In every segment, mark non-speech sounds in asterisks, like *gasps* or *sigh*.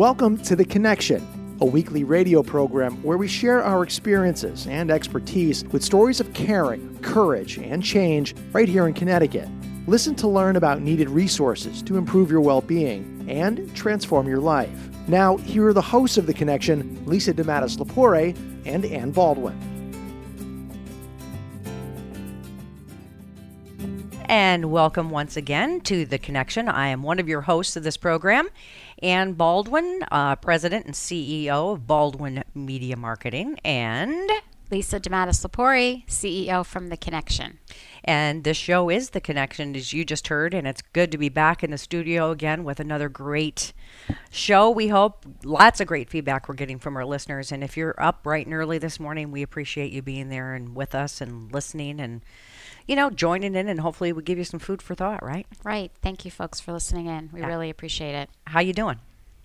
Welcome to The Connection, a weekly radio program where we share our experiences and expertise with stories of caring, courage, and change right here in Connecticut. Listen to learn about needed resources to improve your well being and transform your life. Now, here are the hosts of The Connection, Lisa DeMattis Lapore and Ann Baldwin. And welcome once again to The Connection. I am one of your hosts of this program, Ann Baldwin, uh, President and CEO of Baldwin Media Marketing. And Lisa DeMattis Lapore, CEO from The Connection. and this show is The Connection, as you just heard, and it's good to be back in the studio again with another great show. We hope lots of great feedback we're getting from our listeners. And if you're up bright and early this morning, we appreciate you being there and with us and listening and you know, joining in and hopefully we give you some food for thought, right? Right. Thank you, folks, for listening in. We really appreciate it. How you doing?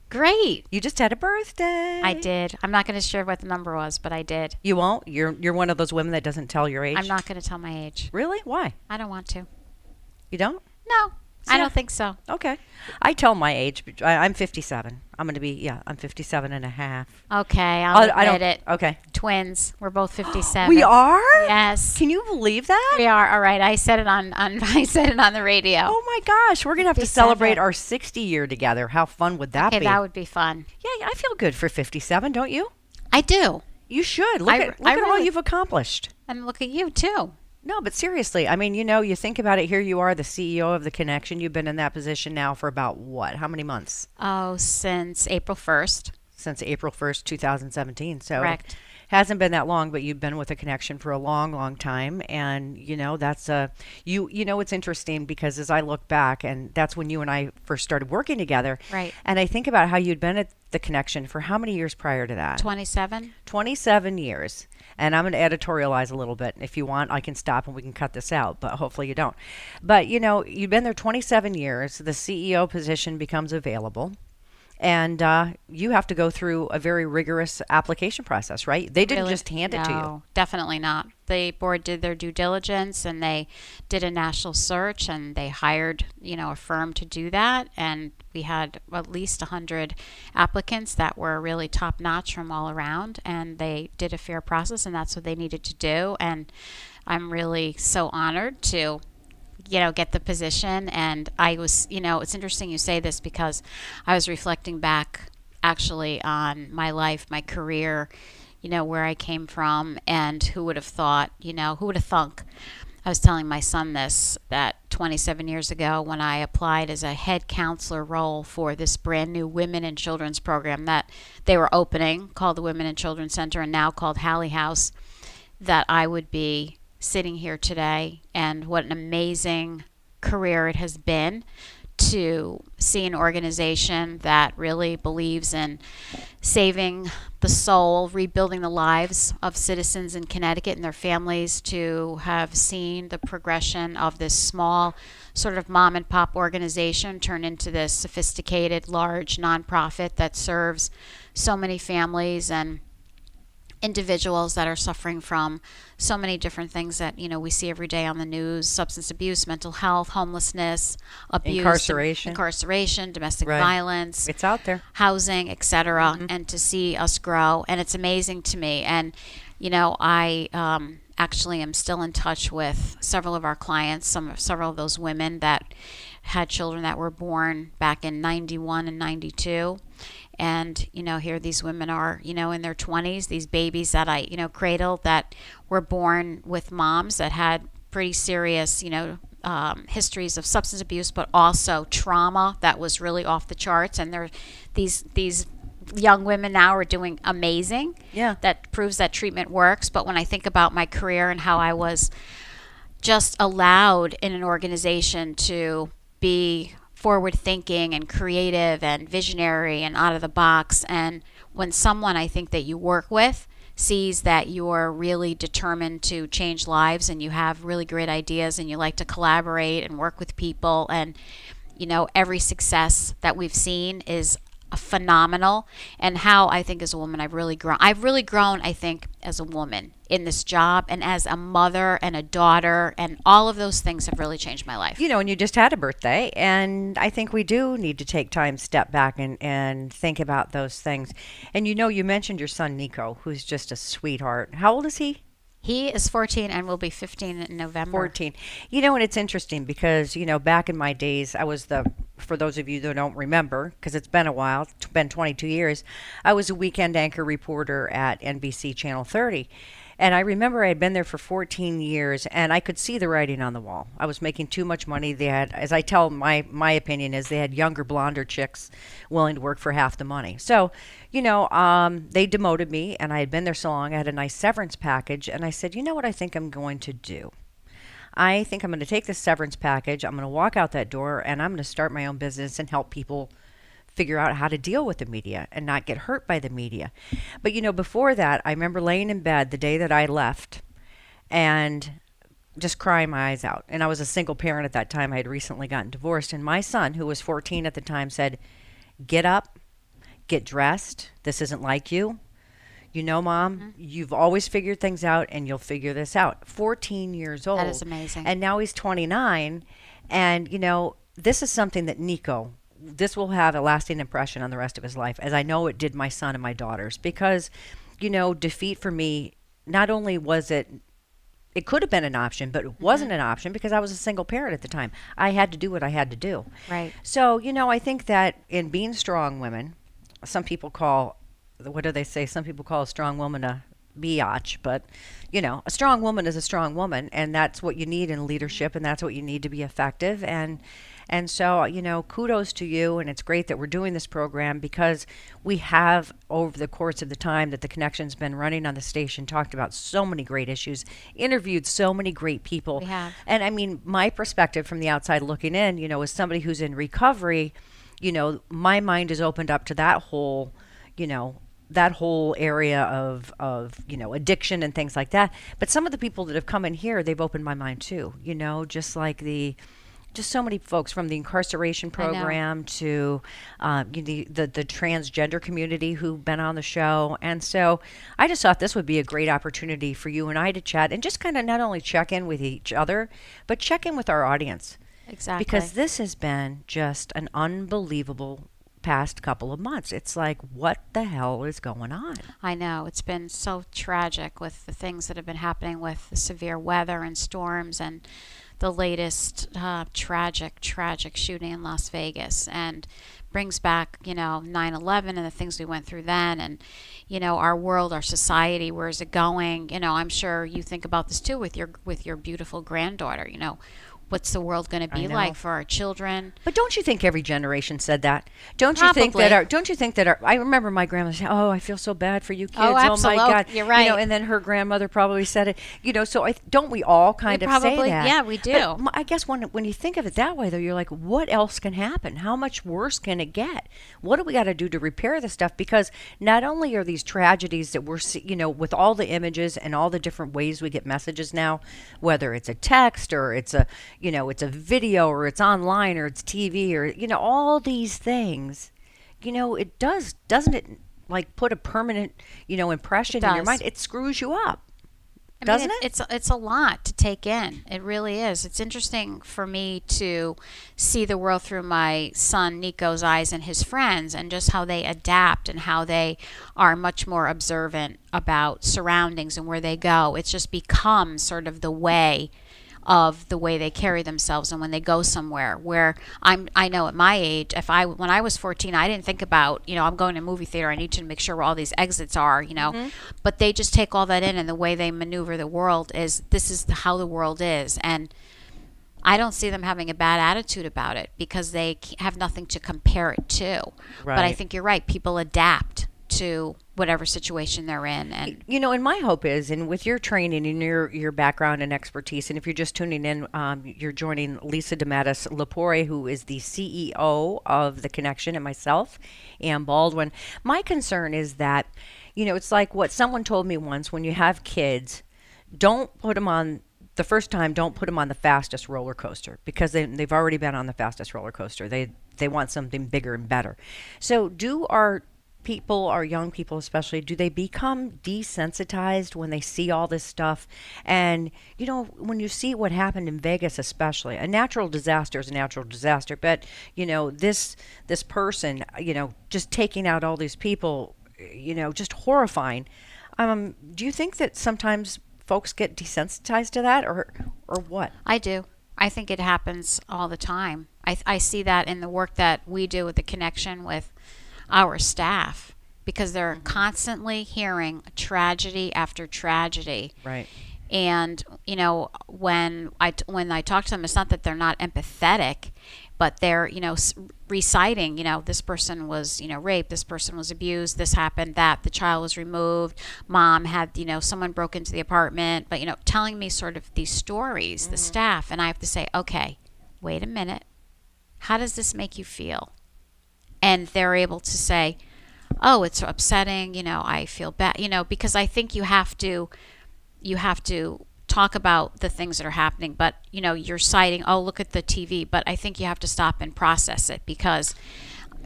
Great. You just had a birthday. I did. I'm not going to share what the number was, but I did. You won't? You're you're one of those women that doesn't tell your age. I'm not going to tell my age. Really? Why? I don't want to. You don't? No, I Yeah. don't think so. Okay. I tell my age. I, I'm 57. I'm going to be yeah. I'm 57 and a half. Okay, I'll I- admit I it. Okay. Twins. We're both *gasps* 57. We are. Yes. Can you believe that? We are. All right. I said it on, on *laughs* I said it on the radio. Oh my gosh, we're gonna have to celebrate our 60 year together. How fun would that okay, be? that would be fun. yeah, I feel good for 57, don't you? I do. You should look I- at look I at all you've accomplished. And look at you too. No, but seriously, I mean, you know, you think about it. Here you are, the CEO of the Connection. You've been in that position now for about what? How many months? Oh, since April 1st. Since April 1st, 2017. So Correct. hasn't been that long, but you've been with the Connection for a long, long time. And you know, that's a you. You know, it's interesting because as I look back, and that's when you and I first started working together. Right. And I think about how you'd been at the Connection for how many years prior to that? 27. 27 years. And I'm going to editorialize a little bit. If you want, I can stop and we can cut this out, but hopefully you don't. But you know, you've been there 27 years. The CEO position becomes available. And uh, you have to go through a very rigorous application process, right? They didn't Really? just hand it to you. Definitely not. The board did their due diligence and they did a national search and they hired, you know, a firm to do that. And we had at least 100 applicants that were really top notch from all around. And they did a fair process and that's what they needed to do. And I'm really so honored to you know get the position. And i was you know it's interesting you say this because i was reflecting back actually on my life my career you know where i came from and who would have thought you know who would have thunk. I was telling my son this that 27 years ago when i applied as a head counselor role for this brand new women and children's program that they were opening called the women and children's center and now called Hallie house that I would be sitting here today and what an amazing career it has been to see an organization that really believes in saving the soul, rebuilding the lives of citizens in Connecticut and their families, to have seen the progression of this small, sort of mom and pop organization turn into this sophisticated, large nonprofit that serves so many families and individuals that are suffering from so many different things that you know we see every day on the news substance abuse mental health homelessness abuse Incarceration. incarceration domestic Right. violence It's out there. housing etc Mm-hmm. and to see us grow and it's amazing to me and you know i um, actually am still in touch with several of our clients some several of those women that had children that were born back in 91 and 92 and you know here these women are you know in their 20s these babies that i you know cradled that were born with moms that had pretty serious you know um, histories of substance abuse but also trauma that was really off the charts. And they're these these young women now are doing amazing. Yeah. that proves that treatment works. But when i think about my career and how i was just allowed in an organization to be forward thinking and creative and visionary and out of the box. And when someone I think that you work with sees that you're really determined to change lives and you have really great ideas and you like to collaborate and work with people and you know every success that we've seen is phenomenal and how I think as a woman I've really grown. I've really grown I think as a woman in this job and as a mother and a daughter and all of those things have really changed my life. You know, and you just had a birthday and I think we do need to take time step back and and think about those things. And you know, you mentioned your son Nico, who's just a sweetheart. How old is he? He is 14 and will be 15 in November. 14. You know, and it's interesting because, you know, back in my days, I was the, for those of you that don't remember, because it's been a while, it's been 22 years, I was a weekend anchor reporter at NBC Channel 30. And I remember I had been there for 14 years and I could see the writing on the wall. I was making too much money. They had, as I tell my, my opinion is they had younger, blonder chicks willing to work for half the money. So, you know, um, they demoted me and I had been there so long. I had a nice severance package. And I said, you know what I think I'm going to do? I think I'm going to take this severance package. I'm going to walk out that door and I'm going to start my own business and help people figure out how to deal with the media and not get hurt by the media. But you know, before that, I remember laying in bed the day that I left and just crying my eyes out. And I was a single parent at that time. I had recently gotten divorced. And my son, who was 14 at the time, said, Get up, get dressed. This isn't like you. You know, mom, mm-hmm. you've always figured things out and you'll figure this out. 14 years old. That is amazing. And now he's 29. And, you know, this is something that Nico this will have a lasting impression on the rest of his life, as I know it did my son and my daughters. Because, you know, defeat for me, not only was it, it could have been an option, but it mm-hmm. wasn't an option because I was a single parent at the time. I had to do what I had to do. Right. So, you know, I think that in being strong women, some people call, what do they say? Some people call a strong woman a biatch, but you know, a strong woman is a strong woman, and that's what you need in leadership, and that's what you need to be effective. And and so, you know, kudos to you. And it's great that we're doing this program because we have, over the course of the time that the connection's been running on the station, talked about so many great issues, interviewed so many great people. We have. And I mean, my perspective from the outside looking in, you know, as somebody who's in recovery, you know, my mind is opened up to that whole, you know, that whole area of of you know addiction and things like that but some of the people that have come in here they've opened my mind too you know just like the just so many folks from the incarceration program to um, the, the, the transgender community who've been on the show, and so I just thought this would be a great opportunity for you and I to chat and just kind of not only check in with each other, but check in with our audience. Exactly. Because this has been just an unbelievable past couple of months. It's like, what the hell is going on? I know. It's been so tragic with the things that have been happening with the severe weather and storms and the latest uh, tragic, tragic shooting in Las Vegas and brings back, you know, 9 11 and the things we went through then and, you know, our world, our society, where is it going? You know, I'm sure you think about this too with your with your beautiful granddaughter, you know, what's the world going to be like for our children. But don't you think every generation said that? Don't Probably. you think that our don't you think that our I remember my grandma saying, "Oh, I feel so bad for you oh, kids. Oh, oh my god." You're right. You know, and then her grandmother probably said it. You know, so I don't we all kind we of probably, say that? Yeah, we do. But I guess when when you think of it that way though, you're like, what else can happen? How much worse can it get? What do we got to do to repair the stuff because not only are these tragedies that we're you know, with all the images and all the different ways we get messages now, whether it's a text or it's a, you know, it's a video or it's online or it's TV or you know all these things you know it does doesn't it like put a permanent you know impression in your mind it screws you up I doesn't mean, it, it? It's it's a lot to take in. It really is. It's interesting for me to see the world through my son Nico's eyes and his friends, and just how they adapt and how they are much more observant about surroundings and where they go. It's just become sort of the way of the way they carry themselves and when they go somewhere where I'm I know at my age if I when I was 14 I didn't think about you know I'm going to a movie theater I need to make sure where all these exits are you know mm-hmm. but they just take all that in and the way they maneuver the world is this is how the world is and I don't see them having a bad attitude about it because they have nothing to compare it to. Right. But I think you're right. People adapt to whatever situation they're in. And You know, and my hope is, and with your training and your your background and expertise, and if you're just tuning in, um, you're joining Lisa DeMattis Lapore, who is the CEO of the Connection, and myself, Ann Baldwin. My concern is that, you know, it's like what someone told me once: when you have kids, don't put them on the first time. Don't put them on the fastest roller coaster because they they've already been on the fastest roller coaster. They they want something bigger and better. So, do our people, our young people especially, do they become desensitized when they see all this stuff? And, you know, when you see what happened in Vegas, especially, a natural disaster is a natural disaster. But, you know, this, this person, you know, just taking out all these people, you know, just horrifying. Um, do you think that sometimes folks get desensitized to that or, or what? I do. I think it happens all the time. I, I see that in the work that we do with the connection with our staff because they're mm-hmm. constantly hearing tragedy after tragedy. Right. And you know, when I when I talk to them, it's not that they're not empathetic, but they're you know s- reciting. You know, this person was you know raped, this person was abused, this happened, that the child was removed, mom had you know someone broke into the apartment, but you know, telling me sort of these stories, the mm-hmm. staff, and I have to say, okay, wait a minute, how does this make you feel? And they're able to say, oh, it's upsetting. You know, I feel bad. You know, because I think you have to you have to talk about the things that are happening but you know you're citing oh look at the tv but i think you have to stop and process it because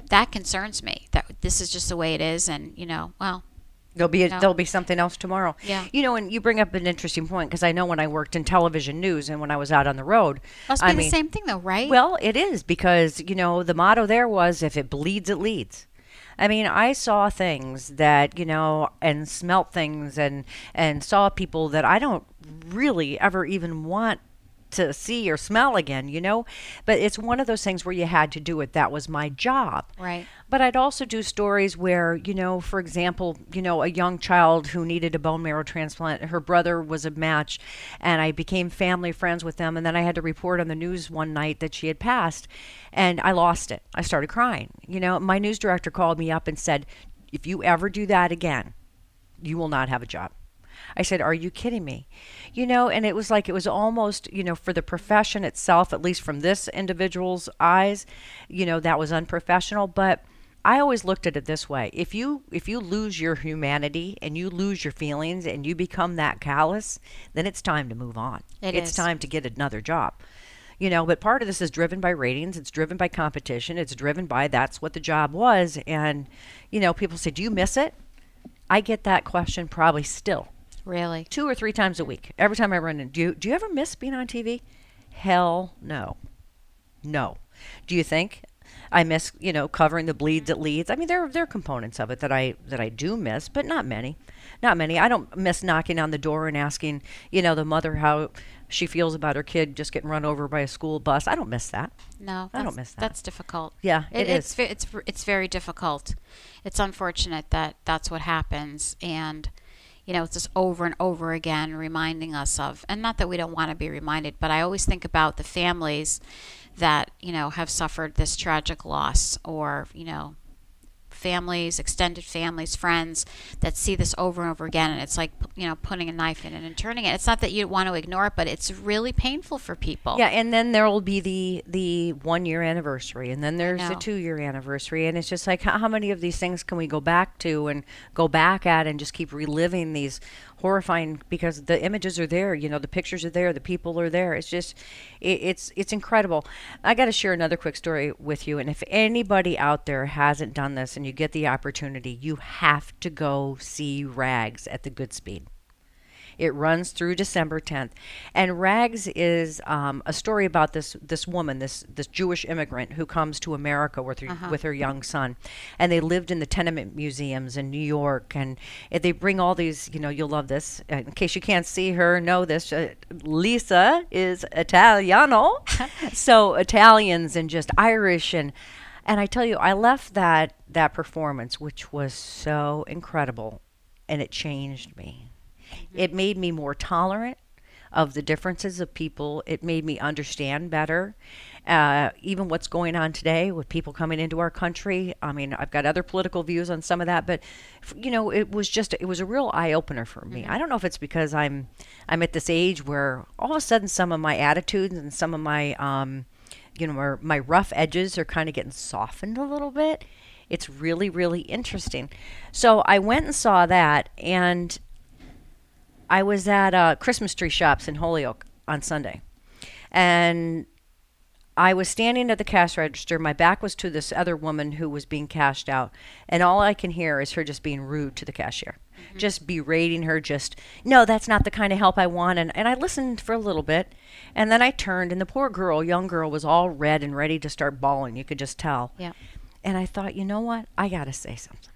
that concerns me that this is just the way it is and you know well There'll be a, No. there'll be something else tomorrow. Yeah. You know, and you bring up an interesting point because I know when I worked in television news and when I was out on the road, must I be mean, the same thing though right Well, it is because you know the motto there was if it bleeds, it leads. I mean, I saw things that you know, and smelt things, and and saw people that I don't really ever even want to see or smell again. You know, but it's one of those things where you had to do it. That was my job. Right. But I'd also do stories where, you know, for example, you know, a young child who needed a bone marrow transplant, her brother was a match, and I became family friends with them. And then I had to report on the news one night that she had passed, and I lost it. I started crying. You know, my news director called me up and said, if you ever do that again, you will not have a job. I said, Are you kidding me? You know, and it was like it was almost, you know, for the profession itself, at least from this individual's eyes, you know, that was unprofessional. But I always looked at it this way. If you if you lose your humanity and you lose your feelings and you become that callous, then it's time to move on. It it's is. time to get another job. You know, but part of this is driven by ratings, it's driven by competition, it's driven by that's what the job was and you know, people say, "Do you miss it?" I get that question probably still really two or three times a week. Every time I run in, do you, do you ever miss being on TV? Hell no. No. Do you think I miss, you know, covering the bleeds at leads? I mean, there there are components of it that I that I do miss, but not many. Not many. I don't miss knocking on the door and asking, you know, the mother how she feels about her kid just getting run over by a school bus. I don't miss that. no I don't miss that. that's difficult Yeah, it it's is. ve- it's it's very difficult it's unfortunate that that's what happens and you know it's just over and over again reminding us of and not that we don't want to be reminded but i always think about the families that you know have suffered this tragic loss or you know families extended families friends that see this over and over again. And it's like you know putting a knife in it and turning it. It's not that you want to ignore it but it's really painful for people. Yeah, and then there will be the the one year anniversary, and then there's the two year anniversary, and it's just like how, how many of these things can we go back to and go back at and just keep reliving these horrifying because the images are there, you know, the pictures are there, the people are there. It's just it, it's it's incredible. I got to share another quick story with you, and if anybody out there hasn't done this and you get the opportunity, you have to go see Rags at the Goodspeed. It runs through December 10th, and Rags is um, a story about this this woman, this this Jewish immigrant who comes to America with her with her young son, and they lived in the tenement museums in New York, and they bring all these. You know, you'll love this. Uh, in case you can't see her, know this. Uh, Lisa is Italiano, *laughs* so Italians and just Irish and. And I tell you, I left that that performance, which was so incredible, and it changed me. It made me more tolerant of the differences of people. It made me understand better, uh, even what's going on today with people coming into our country. I mean, I've got other political views on some of that, but you know, it was just it was a real eye opener for me. I don't know if it's because I'm I'm at this age where all of a sudden some of my attitudes and some of my um, you know my, my rough edges are kind of getting softened a little bit. It's really really interesting. So I went and saw that and I was at uh, Christmas tree shops in Holyoke on Sunday, and I was standing at the cash register. My back was to this other woman who was being cashed out, and all I can hear is her just being rude to the cashier, just berating her. Just no, that's not the kind of help I want. And and I listened for a little bit, and then I turned, and the poor girl, young girl, was all red and ready to start bawling. You could just tell. Yeah. And I thought, you know what? I got to say something.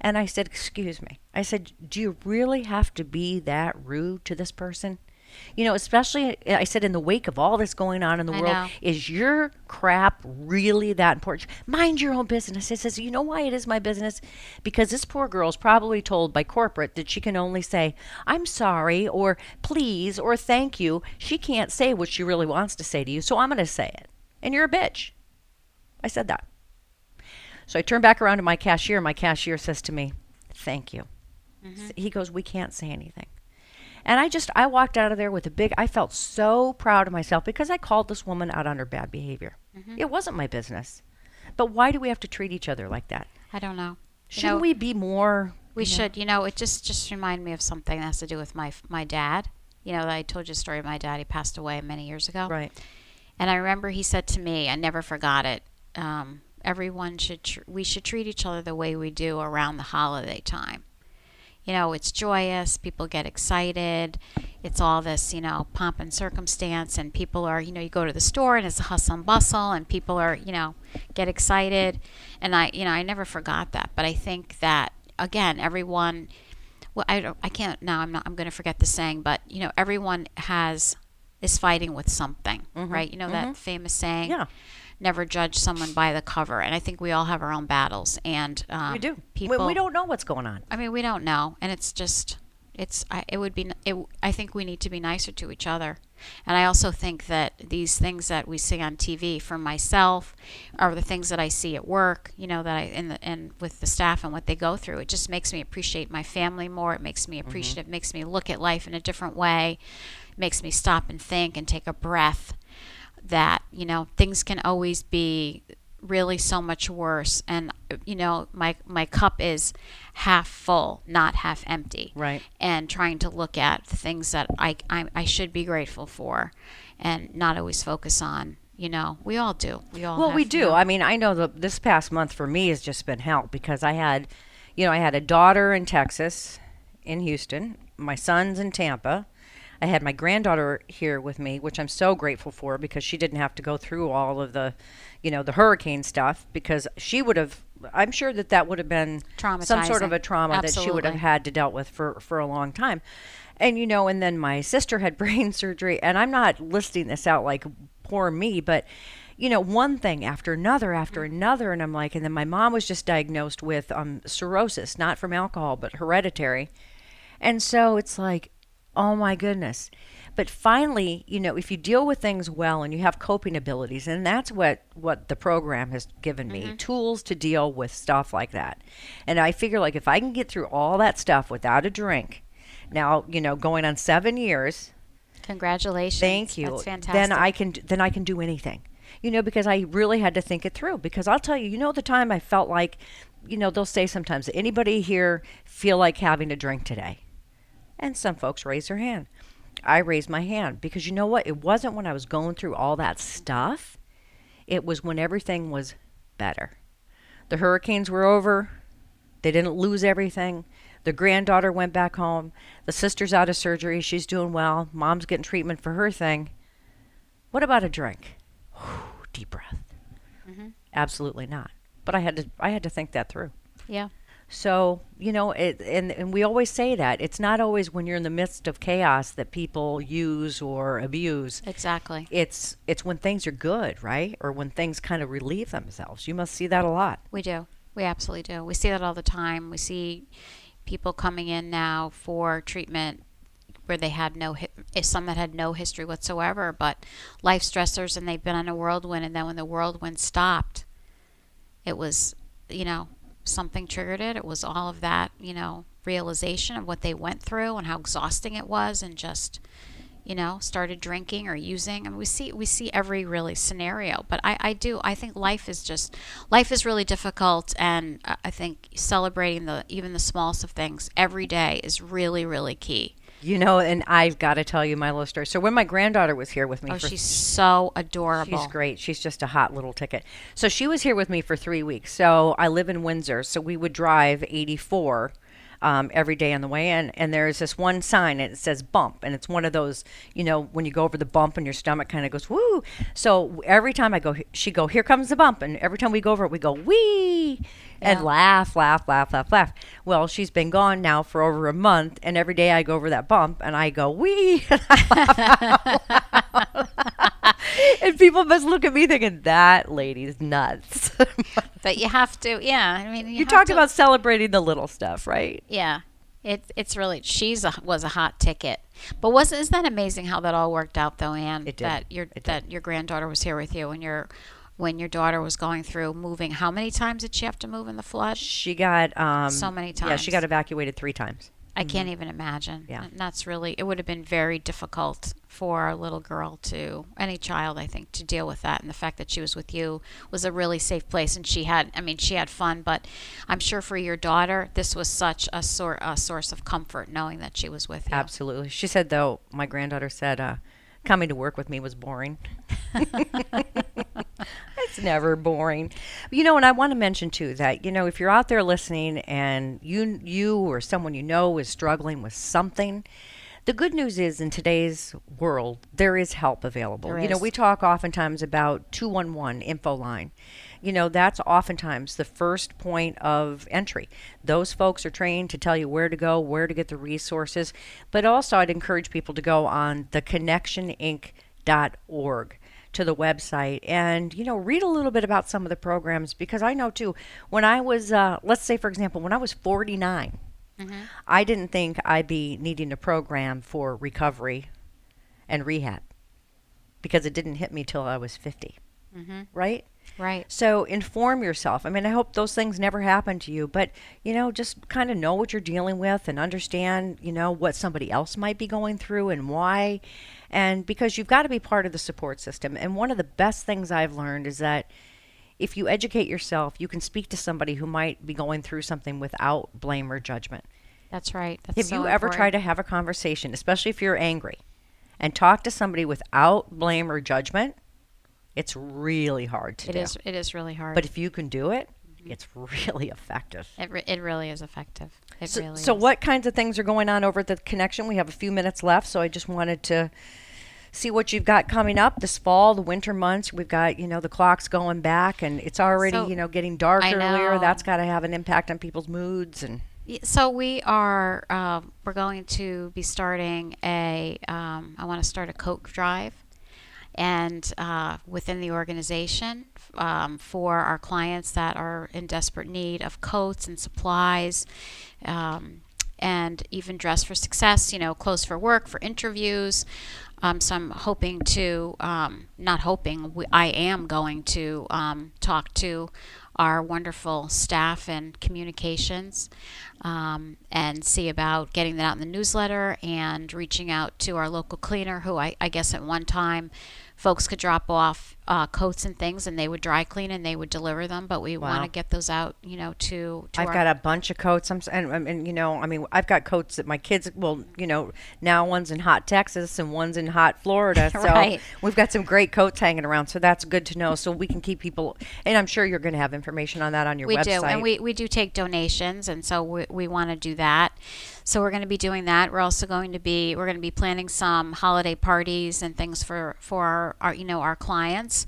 And I said, Excuse me. I said, Do you really have to be that rude to this person? You know, especially, I said, in the wake of all this going on in the I world, know. is your crap really that important? Mind your own business. It says, You know why it is my business? Because this poor girl's probably told by corporate that she can only say, I'm sorry, or please, or thank you. She can't say what she really wants to say to you, so I'm going to say it. And you're a bitch. I said that. So I turn back around to my cashier. My cashier says to me, "Thank you." S- He goes, "We can't say anything." And I just I walked out of there with a big I felt so proud of myself because I called this woman out on her bad behavior. It wasn't my business. But why do we have to treat each other like that? I don't know. Shouldn't know, we be more We should. You know, it just just reminded me of something that has to do with my my dad. You know, I told you a story of my dad. He passed away many years ago. right? And I remember he said to me, I never forgot it. Um, everyone should tr- we should treat each other the way we do around the holiday time. You know, it's joyous. People get excited. It's all this, you know, pomp and circumstance, and people are, you know, you go to the store and it's a hustle and bustle, and people are, you know, get excited. And I, you know, I never forgot that. But I think that again, everyone. Well, I don't. I can't now. I'm not. I'm going to forget the saying, but you know, everyone has is fighting with something, mm-hmm. right? You know that mm-hmm. famous saying. Yeah. Never judge someone by the cover, and I think we all have our own battles, and um, we do. People, we don't know what's going on. I mean, we don't know, and it's just, it's. I, it would be. It, I think we need to be nicer to each other, and I also think that these things that we see on TV, for myself, are the things that I see at work. You know that I and the, and with the staff and what they go through. It just makes me appreciate my family more. It makes me appreciative. It makes me look at life in a different way. Makes me stop and think and take a breath. That you know things can always be really so much worse and you know my my cup is half full not half empty Right. and trying to look at the things that I, I I should be grateful for and not always focus on you know we all do we all Well, we do. know- I mean, I know that this past month for me has just been hell because I had, you know, I had a daughter in Texas, in Houston, my son's in Tampa. I had my granddaughter here with me, which I'm so grateful for because she didn't have to go through all of the, you know, the hurricane stuff because she would have. I'm sure that that would have been some sort of a trauma that she would have had to dealt with for for a long time. And you know, and then my sister had *laughs* brain surgery, and I'm not listing this out like poor me, but you know, one thing after another after another, and I'm like, and then my mom was just diagnosed with um, cirrhosis, not from alcohol, but hereditary, and so it's like, oh my goodness. But finally, you know, if you deal with things well and you have coping abilities, and that's what what the program has given me mm-hmm. tools to deal with stuff like that. And I figure like if I can get through all that stuff without a drink, now you know, going on seven years, congratulations Thank you. that's fantastic Then I can then I can do anything. You know, because I really had to think it through. Because I'll tell you, you know, the time I felt like, you know, they'll say sometimes, anybody here feel like having a drink today? And some folks raise their hand. I raised my hand because you know what? It wasn't when I was going through all that stuff. It was when everything was better. The hurricanes were over. They didn't lose everything. The granddaughter went back home. The sister's out of surgery. She's doing well. Mom's getting treatment for her thing. What about a drink? Deep breath. Mm-hmm. Absolutely not. But I had to I had to think that through. yeah So, you know, it, and, and we always say that. It's not always when you're in the midst of chaos that people use or abuse. exactly It's it's when things are good, right? Or when things kind of relieve themselves. You must see that a lot. We do. We absolutely do. We see that all the time. We see people coming in now for treatment where they had no eh, some that had no history whatsoever, but life stressors, and they've been on a whirlwind, and then when the whirlwind stopped, it was you know something triggered it. It was all of that you know realization of what they went through and how exhausting it was, and just you know started drinking or using I and we see we see every really scenario but I, I do i think life is just life is really difficult and i think celebrating the even the smallest of things every day is really really key You know, and I've got to tell you my little story. So when my granddaughter was here with me oh for she's so adorable She's great. She's just a hot little ticket. So she was here with me for three weeks. So I live in Windsor. So we would drive 84 um, every day on the way in. And there's this one sign and it says bump. And it's one of those, you know, when you go over the bump and your stomach kind of goes, woo. So every time I go, she go, here comes the bump. And every time we go over it, we go, wee. And Yeah. laugh, laugh, laugh, laugh, laugh. Well, she's been gone now for over a month, and every day I go over that bump and I go, wee. *laughs* *laughs* *laughs* and people must look at me thinking, that lady's nuts. *laughs* but you have to yeah i mean you, you talked to- about celebrating the little stuff, right? yeah it, it's really she's a, was a hot ticket but wasn't isn't that amazing how that all worked out though anne It did. that your did. that your granddaughter was here with you and your when your daughter was going through moving how many times did she have to move in the flood She got um, So many times. Yeah, she got evacuated three times. I can't even imagine. Yeah. And that's really, it would have been very difficult for a little girl to, any child, I think, to deal with that. And the fact that she was with you was a really safe place. And she had, I mean, she had fun, but I'm sure for your daughter, this was such a, sor- a source of comfort knowing that she was with you. Absolutely. She said, though, my granddaughter said, uh, coming to work with me was boring. *laughs* it's never boring. You know, and I want to mention too that you know if you're out there listening and you you or someone you know is struggling with something, the good news is in today's world there is help available. There you know, we talk oftentimes about 211 info line. You know, that's oftentimes the first point of entry. Those folks are trained to tell you where to go, where to get the resources. But also, I'd encourage people to go on theconnectioninc.org to the website and you know read a little bit about some of the programs because I know too when I was uh, let's say for example when I was 49 I didn't think I'd be needing a program for recovery and rehab because it didn't hit me till I was 50 right Right. so inform yourself. I mean, I hope those things never happen to you, but you know, just kind of know what you're dealing with and understand, you know, what somebody else might be going through and why. And because you've got to be part of the support system. And one of the best things I've learned is that if you educate yourself, you can speak to somebody who might be going through something without blame or judgment. That's right. That's Have so you ever important. tried to have a conversation, especially if you're angry, and talk to somebody without blame or judgment? It's really hard to It do. is. It is really hard. But if you can do it, it's really effective. it, re- it really is effective. It So, really so is. what kinds of things are going on over at the connection? We have a few minutes left, so I just wanted to see what you've got coming up this fall, the winter months. We've got, you know, the clock's going back and it's already, So, you know, getting dark I earlier. know. That's got to have an impact on people's moods and So we are uh, we're going to be starting a um, I want to start a Coke drive, and uh, within the organization um, for our clients that are in desperate need of coats and supplies. Um, and even dress for success, you know, clothes for work, for interviews. Um, so I'm hoping to, um, not hoping, we, I am going to um, talk to our wonderful staff and communications um, and see about getting that out in the newsletter and reaching out to our local cleaner, who I, I guess at one time folks could drop off uh, coats and things and they would dry clean and they would deliver them. But we want to get those out, you know, to, to I've our got a bunch of coats. I'm and, and, you know, I mean, I've got coats that my kids. Well, you know, now one's in hot Texas and one's in hot Florida. *laughs* So Right. we've got some great coats hanging around. So that's good to know. So we can keep people. And I'm sure you're going to have information on that on your we website. do and we, we do take donations and so we, we want to do that so we're going to be doing that we're also going to be we're going to be planning some holiday parties and things for for our, our you know our clients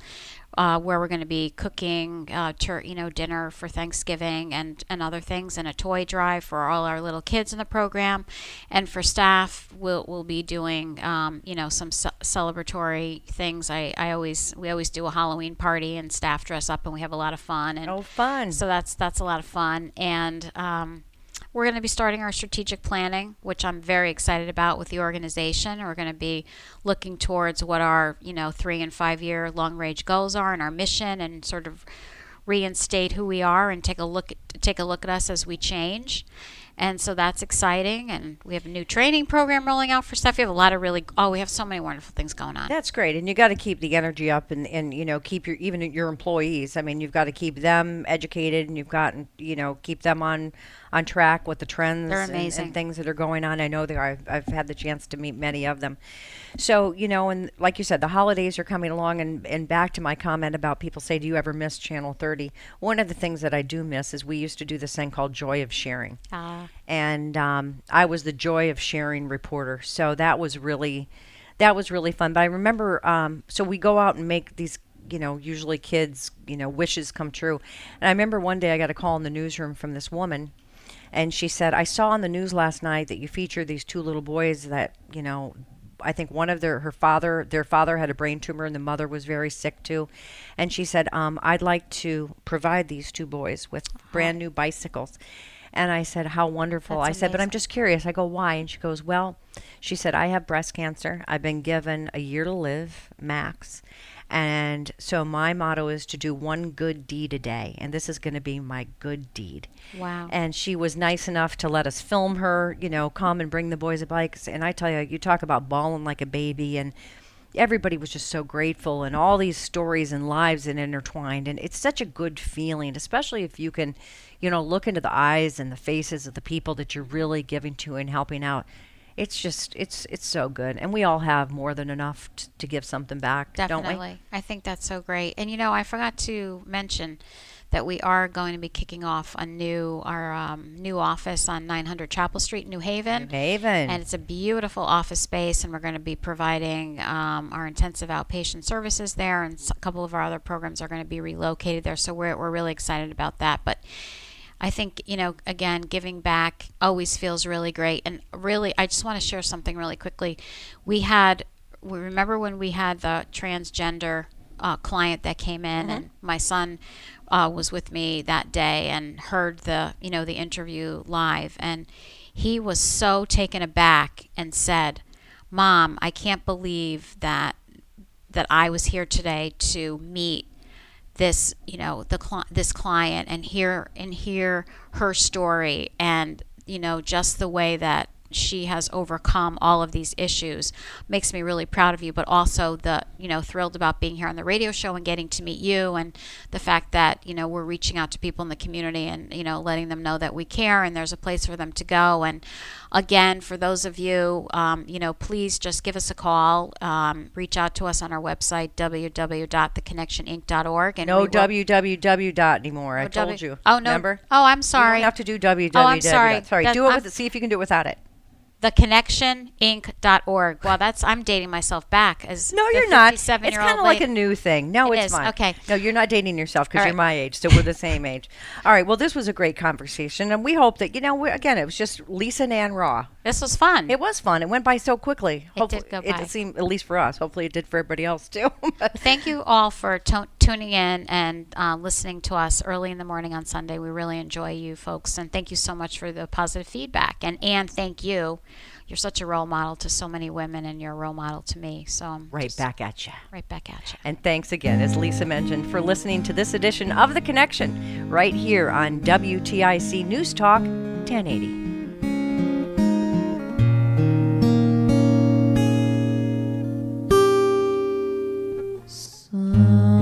uh, where we're going to be cooking uh, tur- you know dinner for Thanksgiving and and other things and a toy drive for all our little kids in the program. And for staff we'll, we'll be doing um, you know some ce- celebratory things. I, I always we always do a Halloween party and staff dress up and we have a lot of fun and oh, fun. so that's that's a lot of fun, and um, we're going to be starting our strategic planning, which I'm very excited about with the organization. We're going to be looking towards what our, you know, three and five year long range goals are and our mission and sort of reinstate who we are and take a look at, take a look at us as we change and so that's exciting and we have a new training program rolling out for staff we have a lot of really oh we have so many wonderful things going on That's great, and you got to keep the energy up, and, and you know keep your even your employees. I mean, you've got to keep them educated, and you've got you know keep them on on track with the trends and- amazing. And, things that are going on. I know there. I've, I've had the chance to meet many of them. So you know, and like you said, the holidays are coming along, and and back to my comment about people say, do you ever miss Channel 30? One of the things that I do miss is we used to do this thing called Joy of Sharing Ah. And um, I was the joy of sharing reporter. So that was really, that was really fun. But I remember, um, so we go out and make these, you know, usually kids, you know, wishes come true. And I remember one day I got a call in the newsroom from this woman, and she said, "I saw on the news last night that you featured these two little boys that, you know." I think one of their her father their father had a brain tumor and the mother was very sick too, and she said, um, "I'd like to provide these two boys with brand new bicycles." And I said, How wonderful. That's I said, But I'm just curious. I go, Why? And she goes, Well, she said, I have breast cancer. I've been given a year to live, max. And so my motto is to do one good deed a day. And this is going to be my good deed. Wow. And she was nice enough to let us film her, you know, come and bring the boys a bikes. And I tell you, you talk about bawling like a baby. And everybody was just so grateful and all these stories and lives and intertwined and it's such a good feeling especially if you can you know look into the eyes and the faces of the people that you're really giving to and helping out it's just it's it's so good and we all have more than enough t- to give something back don't we Definitely. I think that's so great. And you know, I forgot to mention that we are going to be kicking off a new our um, new office on 900 Chapel Street, New Haven. New Haven. And it's a beautiful office space, and we're going to be providing um, our intensive outpatient services there, and a couple of our other programs are going to be relocated there. So we're we're really excited about that. But I think, you know, again, giving back always feels really great. And really, I just want to share something really quickly. We had, we remember when we had the transgender uh, client that came in, and my son uh, was with me that day and heard the, you know, the interview live. And he was so taken aback and said, Mom, I can't believe that that I was here today to meet this you know the cli- this client and hear and hear her story and you know just the way that she has overcome all of these issues makes me really proud of you but also the you know thrilled about being here on the radio show and getting to meet you and the fact that you know we're reaching out to people in the community and you know letting them know that we care and there's a place for them to go and again for those of you um, you know please just give us a call. Um, reach out to us on our website www.theconnectioninc.org and no www dot anymore. I Oh, told W- you. Oh no! remember? Oh, I'm you sorry. don't have to do www Oh, I'm sorry. sorry. That- do it I'm- with see if you can do it without it theconnectioninc.org. Well, that's I'm dating myself back as No, you're not. It's kind of like a new thing. No, It it's is. fine. Okay. No, you're not dating yourself because All you're my age, so we're the same age. All right. Well, this was a great conversation, and we hope that you know. Again, it was just Lisa and Ann Raw. This was fun. It was fun. It went by so quickly. It Hopefully, did go by. It seemed at least for us. Hopefully, it did for everybody else too. *laughs* Thank you all for to- tuning in and uh, listening to us early in the morning on Sunday. We really enjoy you folks, and thank you so much for the positive feedback. And Anne, thank you. You're such a role model to so many women, and you're a role model to me. So I'm right back at you. right back at you. And thanks again, as Lisa mentioned, for listening to this edition of The Connection right here on WTIC News Talk 1080. over